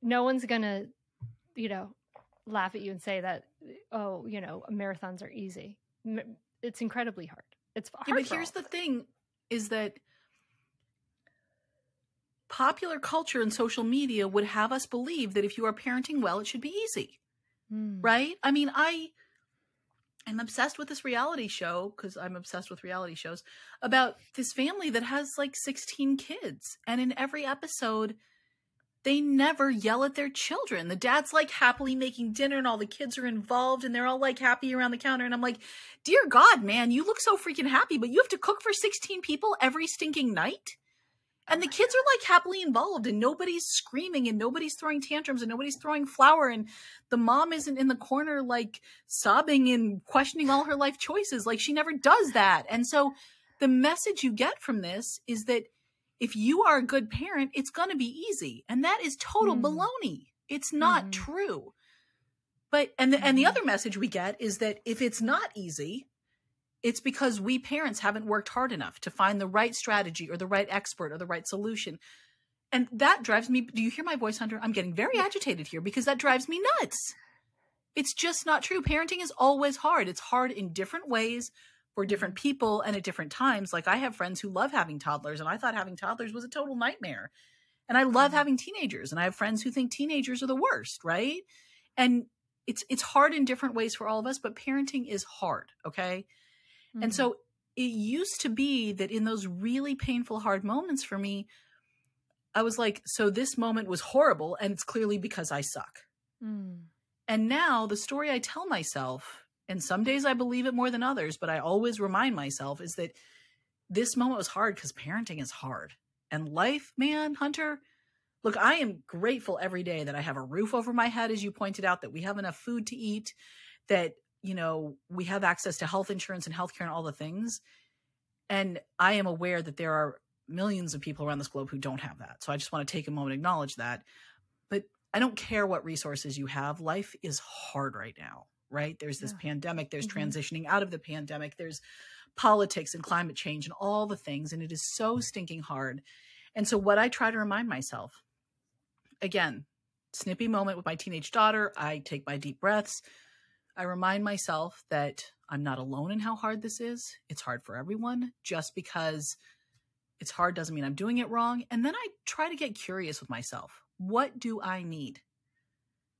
no one's gonna, you know, laugh at you and say that oh, you know, marathons are easy. It's incredibly hard. It's hard. Yeah, but here's the thing is that popular culture and social media would have us believe that if you are parenting well, it should be easy. Mm. right? I mean, I am obsessed with this reality show because I'm obsessed with reality shows about this family that has like 16 kids. And in every episode, they never yell at their children. The dad's like happily making dinner and all the kids are involved and they're all like happy around the counter. And I'm like, dear God, man, you look so freaking happy, but you have to cook for 16 people every stinking night? And the kids are like happily involved and nobody's screaming and nobody's throwing tantrums and nobody's throwing flour and the mom isn't in the corner like sobbing and questioning all her life choices. Like she never does that. And so the message you get from this is that if you are a good parent, it's going to be easy. And that is total Mm. baloney. It's not Mhm. true. But and the, and the Mhm. other message we get is that if it's not easy, it's because we parents haven't worked hard enough to find the right strategy or the right expert or the right solution. And that drives me. Do you hear my voice, Hunter? I'm getting very agitated here because that drives me nuts. It's just not true. Parenting is always hard. It's hard in different ways different people and at different times. Like I have friends who love having toddlers, and I thought having toddlers was a total nightmare. And I love Mhm. having teenagers, and I have friends who think teenagers are the worst, right? And it's it's hard in different ways for all of us, but parenting is hard, okay? And Mm. so it used to be that in those really painful, hard moments for me, I was like, so this moment was horrible, and it's clearly because I suck. Mm. And now the story I tell myself, and some days I believe it more than others, but I always remind myself is that this moment was hard because parenting is hard. And life, man, Hunter, look, I am grateful every day that I have a roof over my head, as you pointed out, that we have enough food to eat, that, you know, we have access to health insurance and healthcare and all the things. And I am aware that there are millions of people around this globe who don't have that. So I just want to take a moment to acknowledge that. But I don't care what resources you have. Life is hard right now, right? There's this Yeah. pandemic, there's Mhm. transitioning out of the pandemic, there's politics and climate change and all the things. And it is so stinking hard. And so, what I try to remind myself again, snippy moment with my teenage daughter, I take my deep breaths. I remind myself that I'm not alone in how hard this is. It's hard for everyone. Just because it's hard doesn't mean I'm doing it wrong. And then I try to get curious with myself. What do I need?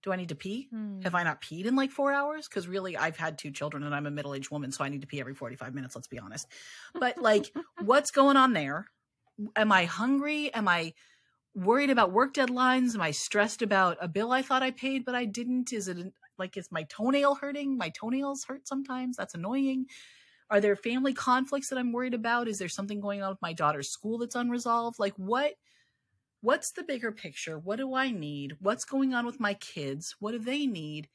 Do I need to pee? Mm. Have I not peed in like four hours? Because really, I've had two children and I'm a middle aged woman, so I need to pee every 45 minutes, let's be honest. But like, what's going on there? Am I hungry? Am I worried about work deadlines? Am I stressed about a bill I thought I paid, but I didn't? Is it like, is my toenail hurting? My toenails hurt sometimes. That's annoying. Are there family conflicts that I'm worried about? Is there something going on with my daughter's school that's unresolved? Like, what? What's the bigger picture? What do I need? What's going on with my kids? What do they need?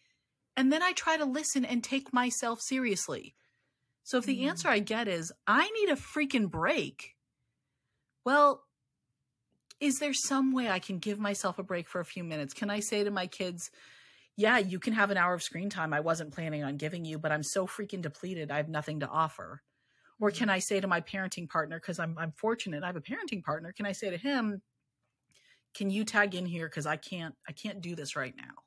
And then I try to listen and take myself seriously. So if the Mm. answer I get is, I need a freaking break, well, is there some way I can give myself a break for a few minutes? Can I say to my kids, yeah, you can have an hour of screen time I wasn't planning on giving you, but I'm so freaking depleted, I have nothing to offer. Or can I say to my parenting partner, because I'm I'm fortunate, I have a parenting partner, can I say to him, can you tag in here because I can't I can't do this right now.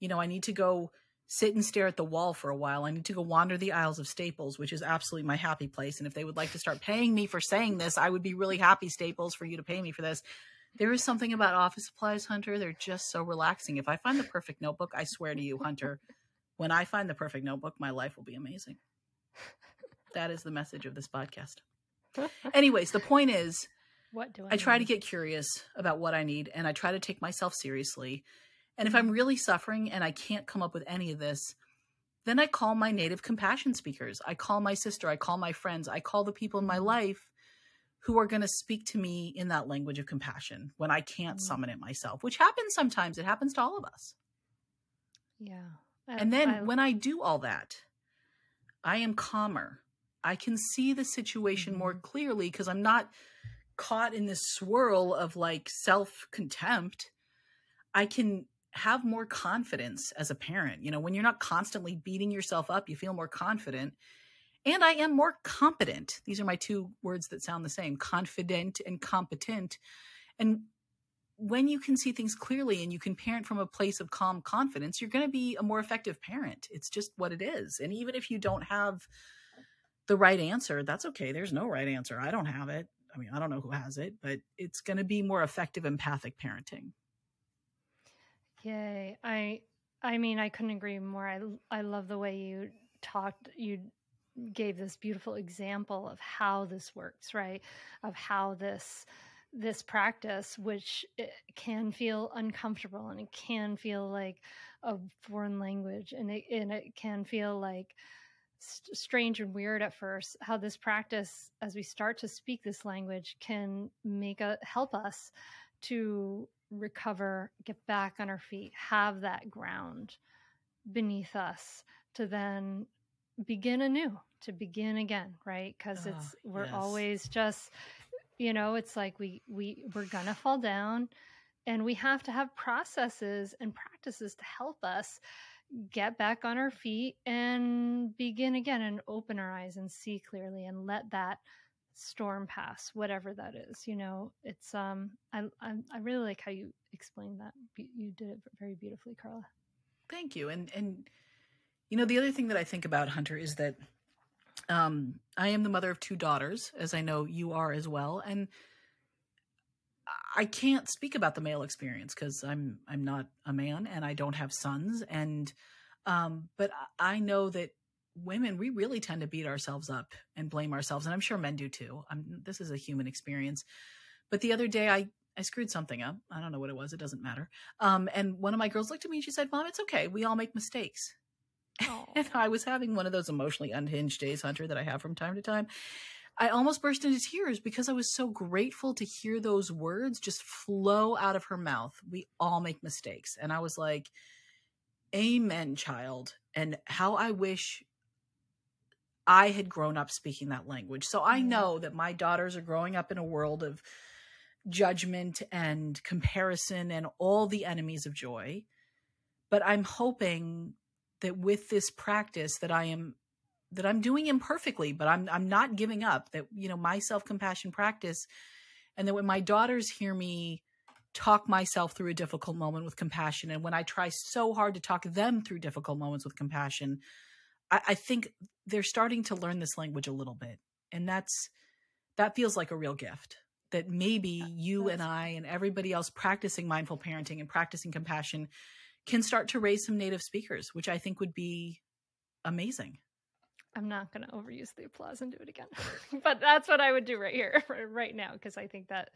You know, I need to go sit and stare at the wall for a while. I need to go wander the aisles of Staples, which is absolutely my happy place. And if they would like to start paying me for saying this, I would be really happy, Staples, for you to pay me for this. There is something about office supplies, Hunter. They're just so relaxing. If I find the perfect notebook, I swear to you, Hunter, when I find the perfect notebook, my life will be amazing. That is the message of this podcast. Anyways, the point is, What do I? I try to get curious about what I need and I try to take myself seriously. And if I'm mm-hmm. really suffering and I can't come up with any of this, then I call my native compassion speakers. I call my sister, I call my friends, I call the people in my mm-hmm. life who are going to speak to me in that language of compassion when I can't Mm. summon it myself, which happens sometimes. It happens to all of us. Yeah. And then I- when I do all that, I am calmer. I can see the situation more clearly because I'm not caught in this swirl of like self contempt, I can have more confidence as a parent. You know, when you're not constantly beating yourself up, you feel more confident. And I am more competent. These are my two words that sound the same confident and competent. And when you can see things clearly and you can parent from a place of calm confidence, you're going to be a more effective parent. It's just what it is. And even if you don't have the right answer, that's okay. There's no right answer. I don't have it. I mean, I don't know who has it, but it's going to be more effective empathic parenting. Yay. I I mean, I couldn't agree more. I I love the way you talked you gave this beautiful example of how this works, right? Of how this this practice which eh, can feel uncomfortable and it can feel like a foreign language and it and it can feel like st- strange and weird at first how this practice as we start to speak this language can make a help us to recover get back on our feet have that ground beneath us to then begin anew to begin again right because oh, ah, it's we're yes. always just you know it's like we we we're gonna fall down and we have to have processes and practices to help us get back on our feet and begin again and open our eyes and see clearly and let that storm pass whatever that is you know? It's um i i, I really like how you explained that. You did it very beautifully carla. Thank you and and you know the other thing that i think about hunter is that um i am the mother of two daughters as i know you are as well and I can't speak about the male experience because I'm I'm not a man and I don't have sons and um but I know that women we really tend to beat ourselves up and blame ourselves and I'm sure men do too. I'm, this is a human experience. But the other day I I screwed something up. I don't know what it was. It doesn't matter. Um and one of my girls looked at me and she said, "Mom, it's okay. We all make mistakes." and I was having one of those emotionally unhinged days, Hunter, that I have from time to time. I almost burst into tears because I was so grateful to hear those words just flow out of her mouth. We all make mistakes. And I was like, Amen, child. And how I wish I had grown up speaking that language. So I mm. know that my daughters are growing up in a world of judgment and comparison and all the enemies of joy. But I'm hoping that with this practice that I am that I'm doing imperfectly, but I'm I'm not giving up. That you know my self compassion practice, and that when my daughters hear me talk myself through a difficult moment with compassion, and when I try so hard to talk them through difficult moments with compassion, I, I think they're starting to learn this language a little bit, and that's that feels like a real gift. That maybe you and I and everybody else practicing mindful parenting and practicing compassion can start to raise some native speakers, which I think would be amazing. I'm not going to overuse the applause and do it again, but that's what I would do right here, right now, because I think that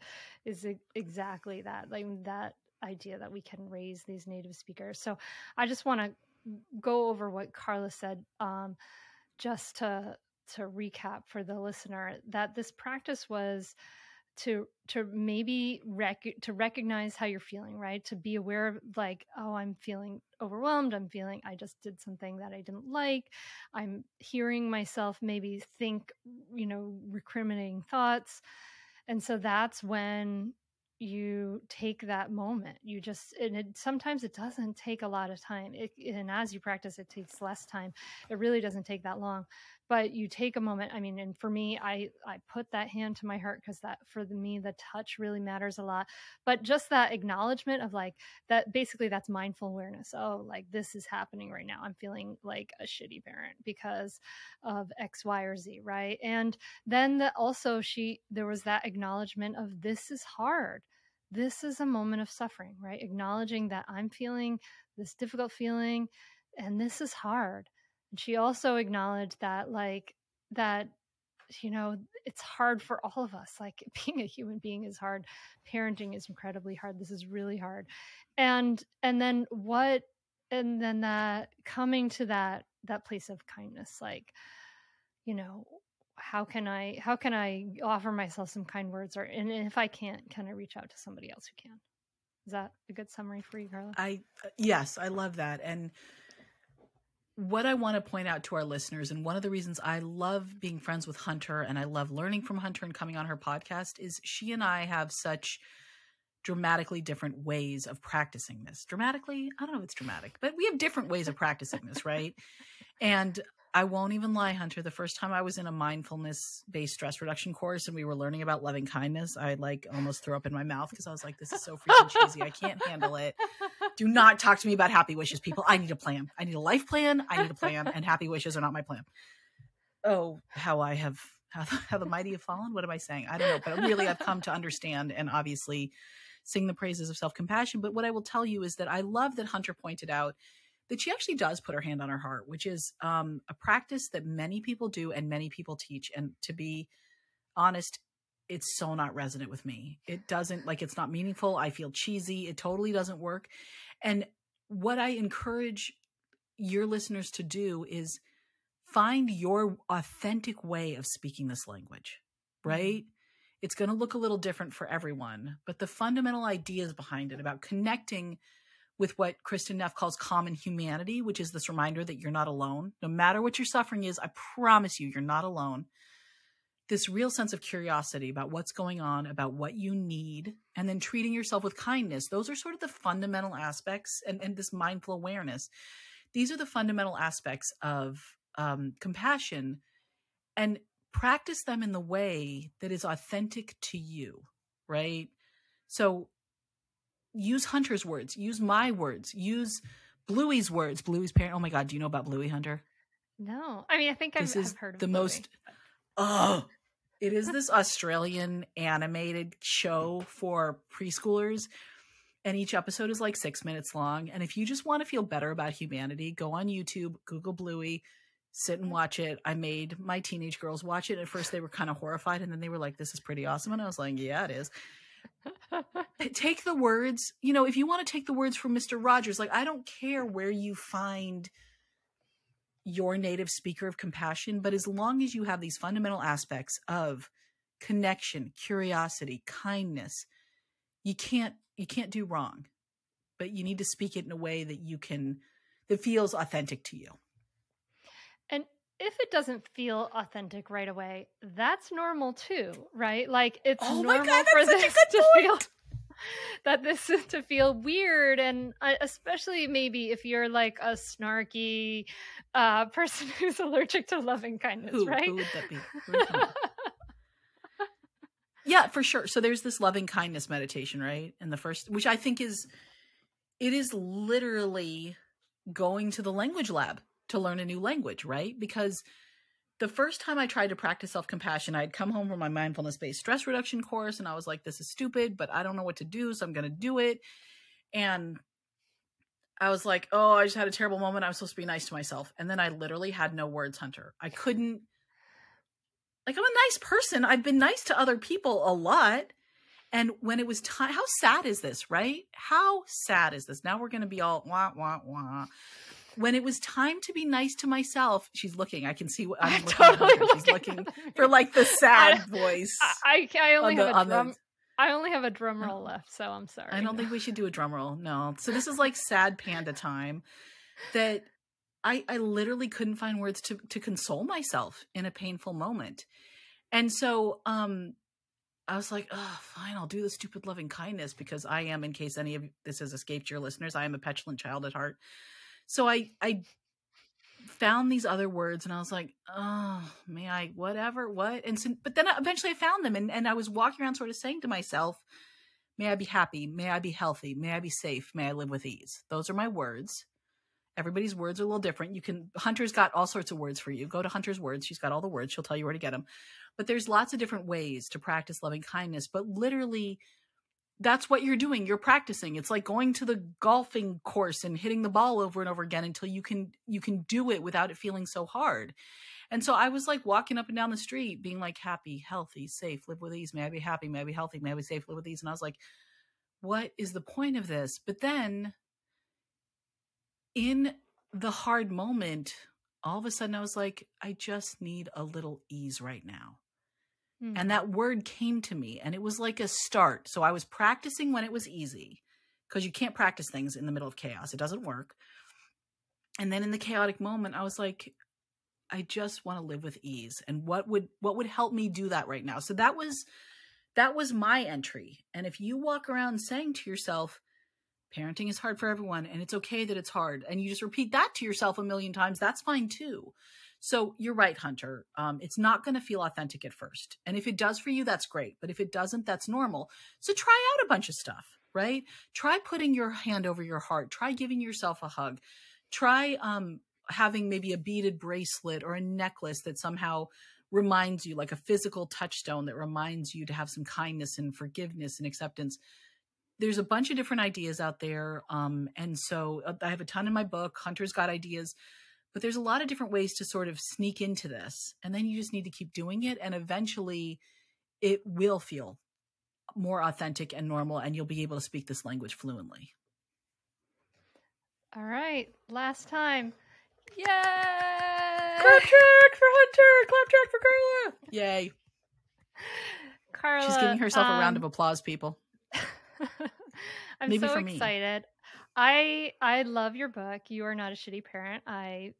is exactly that, like that idea that we can raise these native speakers. So I just want to go over what Carla said, um, just to to recap for the listener that this practice was to to maybe rec- to recognize how you're feeling right? To be aware of like oh i'm feeling overwhelmed i'm feeling i just did something that i didn't like. I'm hearing myself maybe think you know recriminating thoughts. And so that's when you take that moment. You just and it sometimes it doesn't take a lot of time. It, and as you practice it takes less time. It really doesn't take that long but you take a moment i mean and for me i i put that hand to my heart because that for the, me the touch really matters a lot but just that acknowledgement of like that basically that's mindful awareness oh like this is happening right now. I'm feeling like a shitty parent because of x y or z right? And then the, also she there was that acknowledgement of this is hard. This is a moment of suffering right? Acknowledging that i'm feeling this difficult feeling and this is hard and she also acknowledged that, like, that, you know, it's hard for all of us. Like, being a human being is hard. Parenting is incredibly hard. This is really hard. And, and then what, and then that coming to that, that place of kindness, like, you know, how can I, how can I offer myself some kind words or, and if I can't, can I reach out to somebody else who can? Is that a good summary for you, Carla? I, uh, yes, I love that. And, what I want to point out to our listeners, and one of the reasons I love being friends with Hunter and I love learning from Hunter and coming on her podcast is she and I have such dramatically different ways of practicing this. Dramatically, I don't know if it's dramatic, but we have different ways of practicing this, right? And I won't even lie, Hunter. The first time I was in a mindfulness based stress reduction course and we were learning about loving kindness, I like almost threw up in my mouth because I was like, this is so freaking cheesy. I can't handle it. Do not talk to me about happy wishes, people. I need a plan. I need a life plan. I need a plan, and happy wishes are not my plan. Oh, how I have, how the, how the mighty have fallen. What am I saying? I don't know. But really, I've come to understand and obviously sing the praises of self compassion. But what I will tell you is that I love that Hunter pointed out that she actually does put her hand on her heart, which is um, a practice that many people do and many people teach. And to be honest, it's so not resonant with me. It doesn't like it's not meaningful. I feel cheesy. It totally doesn't work. And what I encourage your listeners to do is find your authentic way of speaking this language, mm-hmm. right? It's going to look a little different for everyone, but the fundamental ideas behind it about connecting with what Kristin Neff calls common humanity, which is this reminder that you're not alone. No matter what your suffering is, I promise you, you're not alone. This real sense of curiosity about what's going on, about what you need, and then treating yourself with kindness. Those are sort of the fundamental aspects, and, and this mindful awareness. These are the fundamental aspects of um, compassion. And practice them in the way that is authentic to you, right? So use Hunter's words, use my words, use Bluey's words. Bluey's parent. Oh my God, do you know about Bluey Hunter? No, I mean I think I've, is I've heard of the most. Oh, it is this Australian animated show for preschoolers. And each episode is like six minutes long. And if you just want to feel better about humanity, go on YouTube, Google Bluey, sit and watch it. I made my teenage girls watch it. At first, they were kind of horrified, and then they were like, "This is pretty awesome." And I was like, "Yeah, it is." Take the words, you know, if you want to take the words from Mr. Rogers, like I don't care where you find your native speaker of compassion, but as long as you have these fundamental aspects of connection, curiosity, kindness, you can't you can't do wrong. But you need to speak it in a way that you can that feels authentic to you. If it doesn't feel authentic right away, that's normal too, right? Like it's oh normal God, for this to point. feel that this is to feel weird and uh, especially maybe if you're like a snarky uh, person who's allergic to loving kindness, who, right? Who would that be? yeah, for sure. So there's this loving kindness meditation, right? And the first, which I think is, it is literally going to the language lab to learn a new language, right? Because the first time I tried to practice self compassion, I'd come home from my mindfulness based stress reduction course and I was like, this is stupid, but I don't know what to do. So I'm going to do it. And I was like, oh, I just had a terrible moment. I'm supposed to be nice to myself. And then I literally had no words, Hunter. I couldn't, like, I'm a nice person. I've been nice to other people a lot. And when it was time, how sad is this, right? How sad is this? Now we're going to be all wah, wah, wah when it was time to be nice to myself, she's looking. I can see what I'm, looking totally at her. She's looking for like the sad I, voice. I, I, I only have the, a drum. The, I only have a drum roll left, so I'm sorry. I don't think we should do a drum roll. No. So this is like sad panda time that I I literally couldn't find words to to console myself in a painful moment. And so um I was like, oh, fine, I'll do the stupid loving kindness because I am, in case any of this has escaped your listeners, I am a petulant child at heart. So I I found these other words and I was like, oh, may I, whatever, what? And so, but then eventually I found them and, and I was walking around sort of saying to myself, may I be happy, may I be healthy, may I be safe, may I live with ease. Those are my words. Everybody's words are a little different. You can, Hunter's got all sorts of words for you. Go to Hunter's words. She's got all the words. She'll tell you where to get them. But there's lots of different ways to practice loving kindness. But literally, that's what you're doing you're practicing. It's like going to the golfing course and hitting the ball over and over again until you can you can do it without it feeling so hard. And so i was like walking up and down the street being like happy healthy safe live with ease may i be happy may i be healthy may i be safe live with ease and i was like what is the point of this? But then in the hard moment all of a sudden i was like i just need a little ease right now Mm. And that word came to me and it was like a start. So I was practicing when it was easy because you can't practice things in the middle of chaos. It doesn't work. and then in the chaotic moment, I was like, I just want to live with ease. And what would what would help me do that right now? So that was that was my entry. And if you walk around saying to yourself, parenting is hard for everyone and it's okay that it's hard, and you just repeat that to yourself a million times, that's fine too. So you're right, Hunter. Um, it's not going to feel authentic at first. And if it does for you, that's great. But if it doesn't, that's normal. So try out a bunch of stuff, right? Try putting your hand over your heart. Try giving yourself a hug. Try um, having maybe a beaded bracelet or a necklace that somehow reminds you, like a physical touchstone that reminds you to have some kindness and forgiveness and acceptance. There's a bunch of different ideas out there. Um, and so uh, I have a ton in my book. Hunter's got ideas, but there's a lot of different ways to sort of sneak into this. And then you just need to keep doing it. And eventually it will feel more authentic and normal, and you'll be able to speak this language fluently. All right. Last time. Yay! Clap track for Hunter! Clap track for Carla! Yay. Carla. She's giving herself um, a round of applause, people. I'm Maybe so excited. I I love your book. You are not a shitty parent. I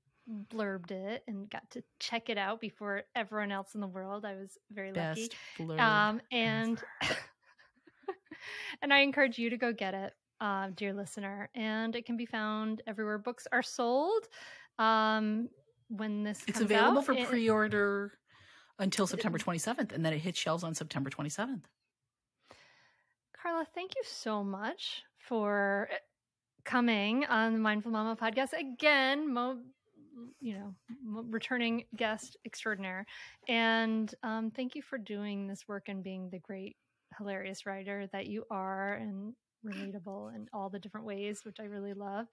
blurbed it and got to check it out before everyone else in the world. I was very lucky. Best blurb. Um and and I encourage you to go get it, uh, dear listener. And it can be found everywhere books are sold. Um, when this it's available out, for it- pre-order until September 27th, and then it hits shelves on September 27th. Carla, thank you so much for coming on the Mindful Mama podcast again. Mo, you know, mo- returning guest extraordinaire, and um, thank you for doing this work and being the great, hilarious writer that you are, and relatable in all the different ways, which I really love.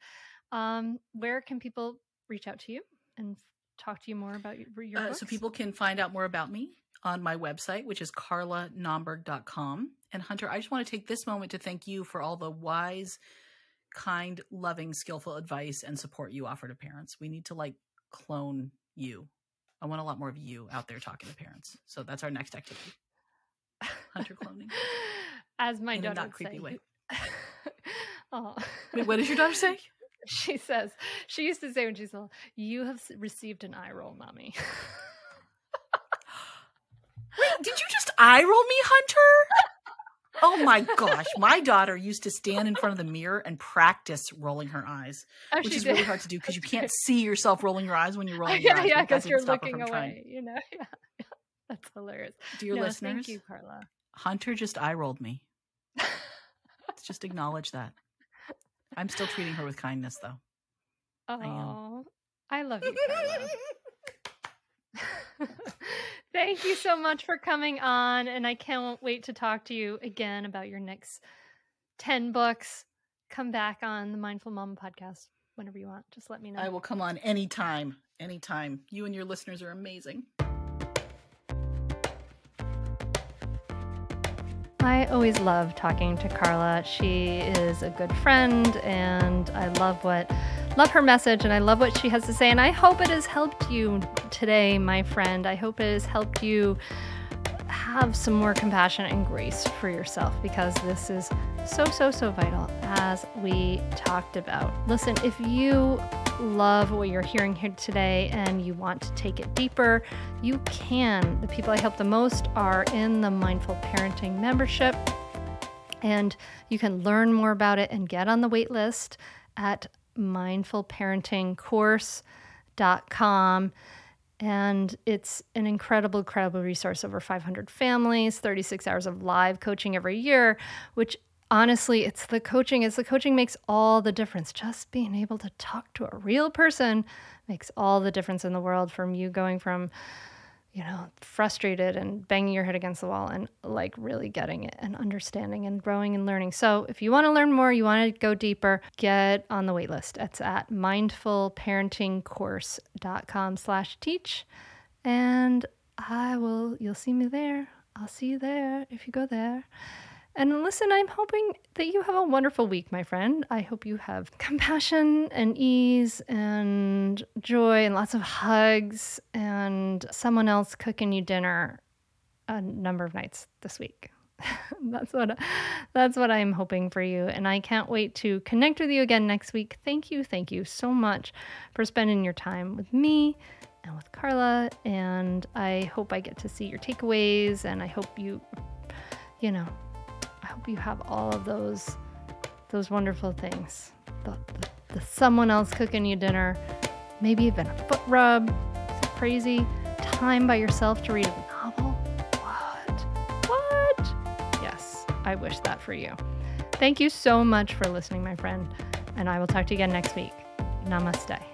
Um, where can people reach out to you and talk to you more about your, your Uh, books? so people can find out more about me on my website, which is carlanaumburg.com. And Hunter, I just want to take this moment to thank you for all the wise, kind, loving, skillful advice and support you offer to parents. We need to like clone you. I want a lot more of you out there talking to parents. So that's our next activity. Hunter cloning. As my In daughter not creepy say. way. oh. Wait, what does your daughter say? She says, she used to say when she's little, you have received an eye roll, mommy. Wait, Did you just eye roll me, Hunter? Oh my gosh. My daughter used to stand in front of the mirror and practice rolling her eyes, Oh, which is really hard to do because you can't see yourself rolling your eyes when you're rolling yeah, your eyes. yeah, because you're looking away, trying. you know? Yeah. yeah. That's hilarious. Dear no, listeners, thank you, Carla. Hunter just eye rolled me. Let's just acknowledge that. I'm still treating her with kindness, though. Oh, am. I love you, Carla. Thank you so much for coming on. And I can't wait to talk to you again about your next 10 books. Come back on the Mindful Mom podcast whenever you want. Just let me know. I will come on anytime. Anytime. You and your listeners are amazing. I always love talking to Carla. She is a good friend and I love what love her message and I love what she has to say and I hope it has helped you today, my friend. I hope it has helped you have some more compassion and grace for yourself because this is so so so vital as we talked about. Listen, if you love what you're hearing here today and you want to take it deeper, you can. The people I help the most are in the Mindful Parenting membership. And you can learn more about it and get on the wait list at mindfulparentingcourse.com. And it's an incredible, incredible resource. Over 500 families, 36 hours of live coaching every year, which honestly, it's the coaching. It's the coaching makes all the difference. Just being able to talk to a real person makes all the difference in the world from you going from you know, frustrated and banging your head against the wall and like really getting it and understanding and growing and learning. So, if you want to learn more, you want to go deeper, get on the wait list. It's at mindfulparentingcourse.com slash teach. And I will, you'll see me there. I'll see you there if you go there. And listen, I'm hoping that you have a wonderful week, my friend. I hope you have compassion and ease and joy and lots of hugs and someone else cooking you dinner a number of nights this week. that's what that's what I'm hoping for you and I can't wait to connect with you again next week. Thank you, thank you so much for spending your time with me and with Carla and I hope I get to see your takeaways and I hope you you know, I hope you have all of those those wonderful things. The, the, the someone else cooking you dinner, maybe even a foot rub. Is crazy? Time by yourself to read a novel. What? What? Yes, I wish that for you. Thank you so much for listening, my friend, and I will talk to you again next week. Namaste.